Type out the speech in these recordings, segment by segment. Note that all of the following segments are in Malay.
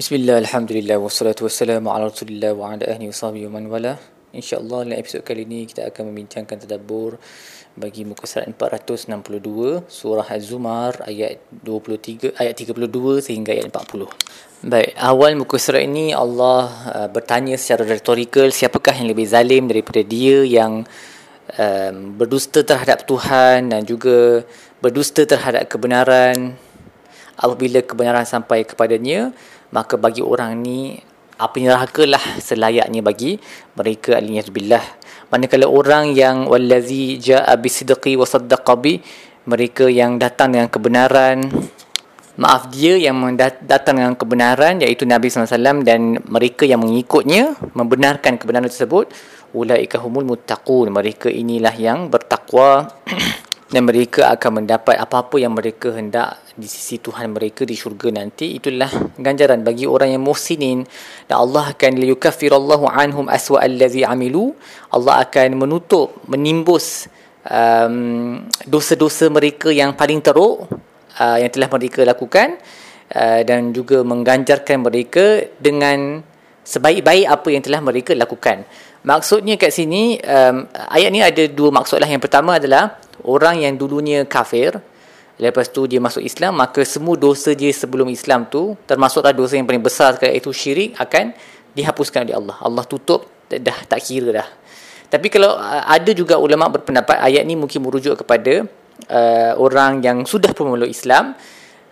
Bismillah, Alhamdulillah, wassalatu wassalamu ala rasulillah wa ala ahli wa sahbihi wa man wala InsyaAllah dalam episod kali ini kita akan membincangkan tadabbur bagi muka surat 462 surah Az-Zumar ayat 23 ayat 32 sehingga ayat 40. Baik, awal muka surat ini Allah uh, bertanya secara retorikal siapakah yang lebih zalim daripada dia yang um, berdusta terhadap Tuhan dan juga berdusta terhadap kebenaran apabila kebenaran sampai kepadanya maka bagi orang ni apa neraka lah selayaknya bagi mereka aliyahzubillah manakala orang yang wallazi jaa bisidqi wa saddaqa bi mereka yang datang dengan kebenaran. Maaf dia yang datang dengan kebenaran iaitu Nabi SAW dan mereka yang mengikutnya membenarkan kebenaran tersebut ulaika humul muttaqun. Mereka inilah yang bertakwa dan mereka akan mendapat apa-apa yang mereka hendak di sisi Tuhan mereka di syurga nanti. Itulah ganjaran bagi orang yang muhsinin. Dan Allah akan liyukaffirallahu anhum aswa allazi amilu. Allah akan menutup menimbus um, dosa-dosa mereka yang paling teruk uh, yang telah mereka lakukan uh, dan juga mengganjarkan mereka dengan sebaik-baik apa yang telah mereka lakukan. Maksudnya kat sini um, ayat ni ada dua maksud lah yang pertama adalah orang yang dulunya kafir lepas tu dia masuk Islam maka semua dosa dia sebelum Islam tu termasuklah dosa yang paling besar sekali iaitu syirik akan dihapuskan oleh Allah. Allah tutup dah tak kira dah. Tapi kalau uh, ada juga ulama berpendapat ayat ni mungkin merujuk kepada uh, orang yang sudah memeluk Islam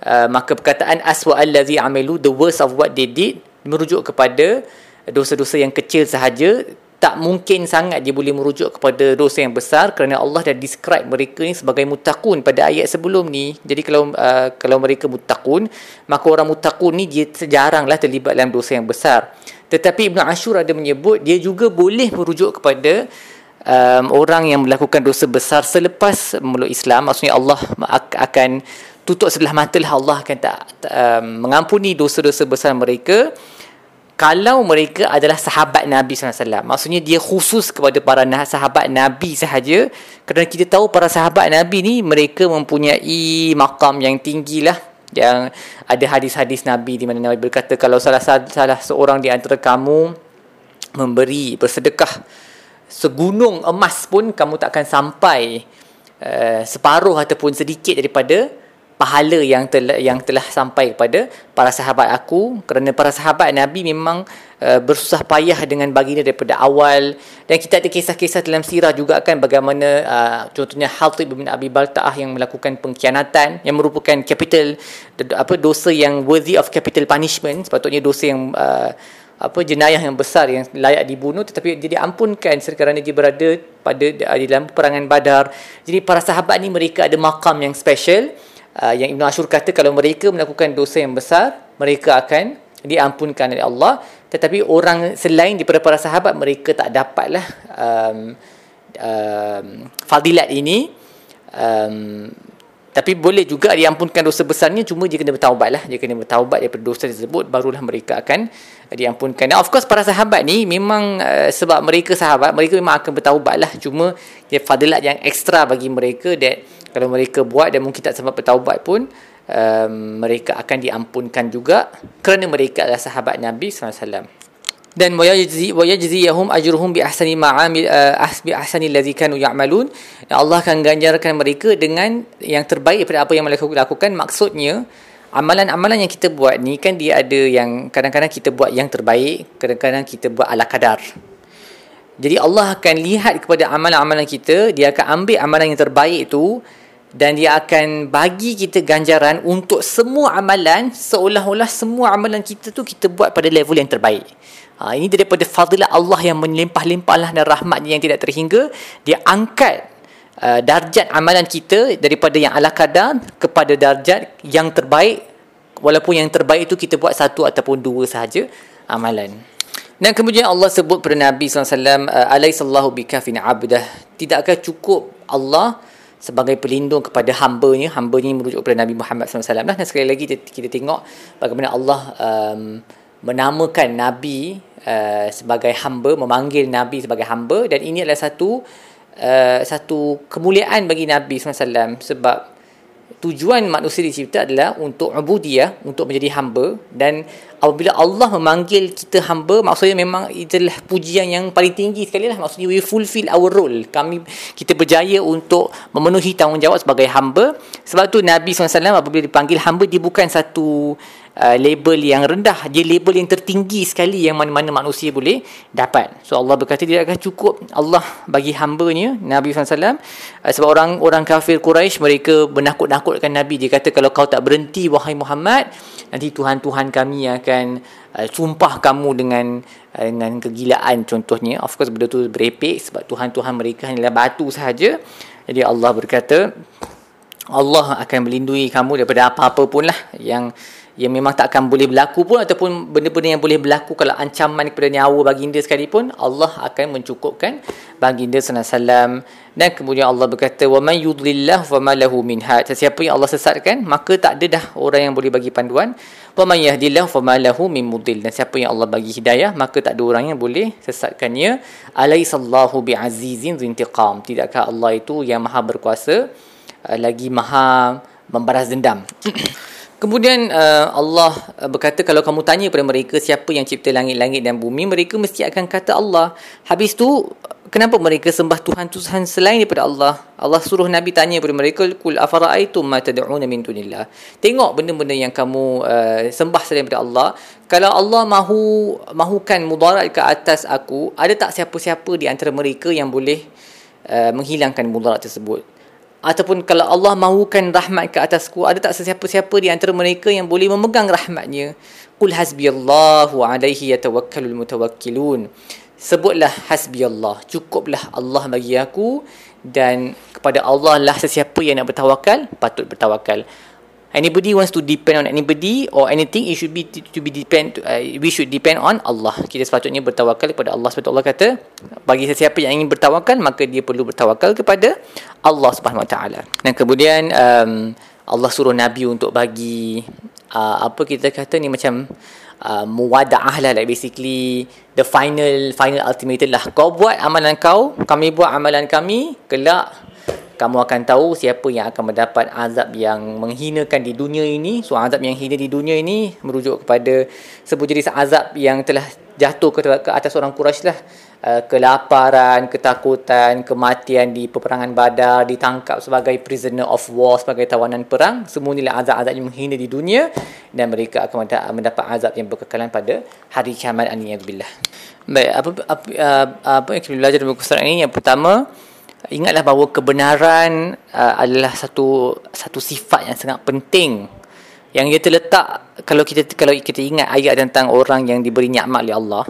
uh, maka perkataan aswa allazi amilu the worst of what they did merujuk kepada dosa-dosa yang kecil sahaja tak mungkin sangat dia boleh merujuk kepada dosa yang besar kerana Allah dah describe mereka ni sebagai mutakun pada ayat sebelum ni. Jadi kalau uh, kalau mereka mutakun, maka orang mutakun ni dia sejaranglah terlibat dalam dosa yang besar. Tetapi Ibn Ashur ada menyebut dia juga boleh merujuk kepada um, orang yang melakukan dosa besar selepas memeluk Islam. Maksudnya Allah akan tutup sebelah mata lah Allah akan tak um, mengampuni dosa-dosa besar mereka kalau mereka adalah sahabat Nabi SAW. Maksudnya dia khusus kepada para sahabat Nabi sahaja. Kerana kita tahu para sahabat Nabi ni mereka mempunyai makam yang tinggi lah. Yang ada hadis-hadis Nabi di mana Nabi berkata kalau salah salah seorang di antara kamu memberi bersedekah segunung emas pun kamu tak akan sampai uh, separuh ataupun sedikit daripada pahala yang telah yang telah sampai kepada para sahabat aku. Kerana para sahabat Nabi memang uh, bersusah payah dengan baginda daripada awal. Dan kita ada kisah-kisah dalam sirah juga kan bagaimana uh, contohnya Hatib bin Abi Baltaah yang melakukan pengkhianatan yang merupakan capital apa dosa yang worthy of capital punishment. Sepatutnya dosa yang uh, apa jenayah yang besar yang layak dibunuh. Tetapi dia diampunkan kerana dia berada pada di dalam perangan Badar. Jadi para sahabat ni mereka ada makam yang special uh, yang Ibn Ashur kata kalau mereka melakukan dosa yang besar mereka akan diampunkan oleh Allah. Tetapi orang selain daripada para sahabat mereka tak dapatlah um, um, fadilat ini. Um, tapi boleh juga diampunkan dosa besarnya cuma dia kena bertaubat lah. Dia kena bertaubat daripada dosa tersebut barulah mereka akan diampunkan. Now, of course para sahabat ni memang uh, sebab mereka sahabat mereka memang akan bertaubat lah. Cuma dia fadilat yang ekstra bagi mereka that kalau mereka buat dan mungkin tak sempat bertaubat pun um, mereka akan diampunkan juga kerana mereka adalah sahabat Nabi SAW dan wayajzi wayajziyahum ajruhum bi ahsani ma'amil uh, bi ahsani allazi kanu ya'malun. Allah akan ganjarkan mereka dengan yang terbaik daripada apa yang mereka lakukan. Maksudnya amalan-amalan yang kita buat ni kan dia ada yang kadang-kadang kita buat yang terbaik kadang-kadang kita buat ala kadar jadi Allah akan lihat kepada amalan-amalan kita dia akan ambil amalan yang terbaik itu dan dia akan bagi kita ganjaran untuk semua amalan seolah-olah semua amalan kita tu kita buat pada level yang terbaik. Ha, ini daripada fadilah Allah yang melimpah-limpahlah dan rahmatnya yang tidak terhingga. Dia angkat uh, darjat amalan kita daripada yang ala kadar kepada darjat yang terbaik. Walaupun yang terbaik itu kita buat satu ataupun dua sahaja amalan. Dan kemudian Allah sebut kepada Nabi SAW, Alaihissallahu bikafin abdah. Tidakkah cukup Allah sebagai pelindung kepada hamba-Nya hamba-Nya merujuk kepada Nabi Muhammad SAW lah. dan sekali lagi kita, kita tengok bagaimana Allah um, menamakan Nabi uh, sebagai hamba memanggil Nabi sebagai hamba dan ini adalah satu uh, satu kemuliaan bagi Nabi SAW sebab tujuan manusia dicipta adalah untuk ubudiyah, untuk menjadi hamba dan apabila Allah memanggil kita hamba, maksudnya memang itulah pujian yang paling tinggi sekali lah. Maksudnya we fulfill our role. Kami kita berjaya untuk memenuhi tanggungjawab sebagai hamba. Sebab tu Nabi SAW apabila dipanggil hamba, dia bukan satu uh, label yang rendah dia label yang tertinggi sekali yang mana-mana manusia boleh dapat. So Allah berkata tidak akan cukup. Allah bagi hambanya Nabi SAW uh, sebab orang orang kafir Quraisy mereka menakut-nakutkan Nabi. Dia kata kalau kau tak berhenti wahai Muhammad nanti Tuhan-Tuhan kami akan uh, sumpah kamu dengan uh, dengan kegilaan. Contohnya of course benda tu berepek sebab Tuhan-Tuhan mereka hanyalah batu sahaja. Jadi Allah berkata Allah akan melindungi kamu daripada apa-apa pun lah yang yang memang tak akan boleh berlaku pun ataupun benda-benda yang boleh berlaku kalau ancaman kepada nyawa baginda sekalipun Allah akan mencukupkan baginda sallallahu dan kemudian Allah berkata yudlillah fa ma lahu min had. Sesiapa yang Allah sesatkan maka tak ada dah orang yang boleh bagi panduan. Yahdillah fa ma lahu min mudil dan siapa yang Allah bagi hidayah maka tak ada orang yang boleh sesatkannya. Alaisallahu biazizin zintiqam. Tidakkah Allah itu yang maha berkuasa uh, lagi maha membalas dendam Kemudian uh, Allah uh, berkata kalau kamu tanya kepada mereka siapa yang cipta langit-langit dan bumi mereka mesti akan kata Allah. Habis tu kenapa mereka sembah Tuhan-Tuhan selain daripada Allah? Allah suruh Nabi tanya kepada mereka kul afara'aitum ma tad'una min dunillah. Tengok benda-benda yang kamu uh, sembah selain daripada Allah. Kalau Allah mahu mahukan mudarat ke atas aku, ada tak siapa-siapa di antara mereka yang boleh uh, menghilangkan mudarat tersebut? Ataupun kalau Allah mahukan rahmat ke atasku ada tak sesiapa-siapa di antara mereka yang boleh memegang rahmatnya? Qul hasbiyallahu alaihi yatawakkalul mutawakkilun. Sebutlah hasbiyallah cukuplah Allah bagi aku dan kepada Allah lah sesiapa yang nak bertawakal patut bertawakal anybody wants to depend on anybody or anything it should be to be depend uh, we should depend on Allah. Kita sepatutnya bertawakal kepada Allah. Sebab Allah kata bagi sesiapa yang ingin bertawakal maka dia perlu bertawakal kepada Allah Subhanahu Wa Taala. Dan kemudian um, Allah suruh nabi untuk bagi uh, apa kita kata ni macam uh, muwada'ah lah. Like basically the final final ultimatum lah. Kau buat amalan kau kami buat amalan kami kelak kamu akan tahu siapa yang akan mendapat azab yang menghinakan di dunia ini. So azab yang hina di dunia ini merujuk kepada sebuah jenis azab yang telah jatuh ke, ke atas orang Quraisy lah. Uh, kelaparan, ketakutan, kematian di peperangan Badar, ditangkap sebagai prisoner of war, sebagai tawanan perang. Semua inilah azab-azab yang menghina di dunia dan mereka akan mendapat azab yang berkekalan pada hari kiamat. Baik, apa apa, uh, apa yang kita belajar dalam buku ini? Yang pertama, ingatlah bahawa kebenaran uh, adalah satu satu sifat yang sangat penting. Yang ia terletak kalau kita kalau kita ingat ayat tentang orang yang diberi nikmat oleh Allah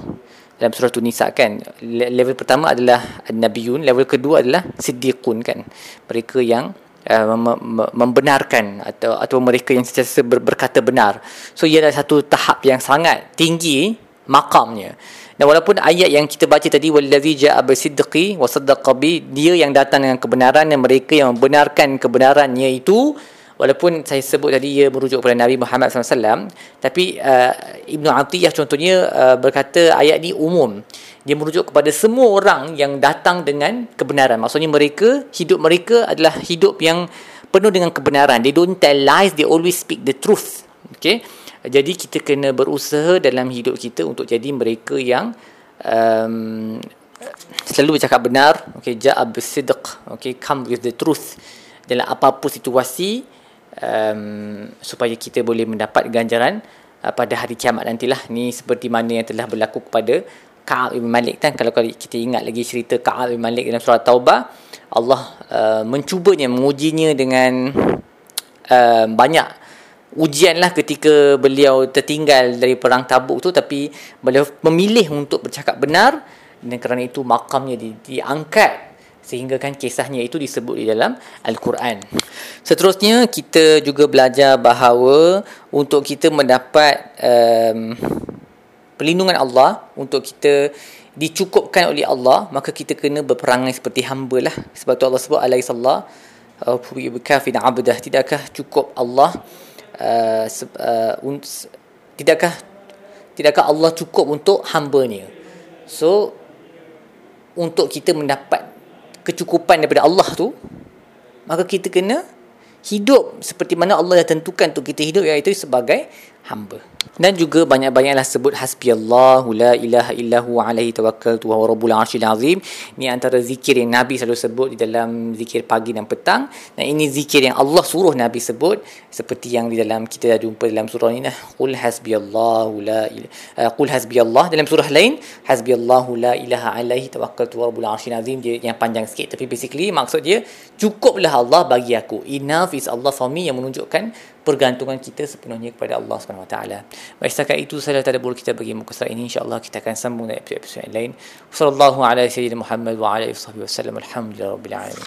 dalam surah Tunisa kan level pertama adalah nabiyun level kedua adalah siddiqun kan. Mereka yang uh, mem- membenarkan atau atau mereka yang ber- berkata benar. So ia adalah satu tahap yang sangat tinggi makamnya dan walaupun ayat yang kita baca tadi wallazi jaa bisidqi wa saddaqa bi dia yang datang dengan kebenaran dan mereka yang membenarkan kebenarannya itu walaupun saya sebut tadi ia merujuk kepada Nabi Muhammad SAW tapi uh, Ibnu Atiyah contohnya uh, berkata ayat ini umum. Dia merujuk kepada semua orang yang datang dengan kebenaran. Maksudnya mereka hidup mereka adalah hidup yang penuh dengan kebenaran. They don't tell lies they always speak the truth. Okay jadi kita kena berusaha dalam hidup kita untuk jadi mereka yang um, selalu bercakap benar. Okay ja'a bisidq. Okay come with the truth. Dalam apa-apa situasi um, supaya kita boleh mendapat ganjaran uh, pada hari kiamat nantilah. Ni seperti mana yang telah berlaku kepada Ka'ab bin Malik kan. Kalau kita ingat lagi cerita Ka'ab bin Malik dalam surah Taubah Allah uh, mencubanya mengujinya dengan uh, banyak ujian lah ketika beliau tertinggal dari perang tabuk tu tapi beliau memilih untuk bercakap benar dan kerana itu makamnya di, diangkat sehingga kan kisahnya itu disebut di dalam Al-Quran. Seterusnya kita juga belajar bahawa untuk kita mendapat um, perlindungan Allah untuk kita dicukupkan oleh Allah maka kita kena berperangai seperti hamba lah sebab tu Allah sebut alaihi sallallahu wasallam tidakkah cukup Allah uh, uh, tidakkah tidakkah Allah cukup untuk hamba-Nya? So untuk kita mendapat kecukupan daripada Allah tu maka kita kena hidup seperti mana Allah dah tentukan untuk kita hidup iaitu sebagai hamba. Dan juga banyak-banyaklah sebut hasbiyallahu la ilaha illahu alaihi tawakkaltu wa rabbul arsyil azim. Ini antara zikir yang Nabi selalu sebut di dalam zikir pagi dan petang. Dan ini zikir yang Allah suruh Nabi sebut seperti yang di dalam kita dah jumpa dalam surah ini. Qul hasbiyallahu la ilaha uh, qul hasbiyallah dalam surah lain hasbiyallahu la ilaha alaihi tawakkaltu wa rabbul arsyil azim dia yang panjang sikit tapi basically maksud dia cukuplah Allah bagi aku. Enough is Allah for me yang menunjukkan pergantungan kita sepenuhnya kepada Allah Subhanahu Wa Taala. Baik setakat itu sahaja tadabbur kita bagi muka surat ini insya-Allah kita akan sambung dengan episod-episod lain. Sallallahu alaihi wasallam Muhammad wa ala alihi wasallam. Alhamdulillah rabbil alamin.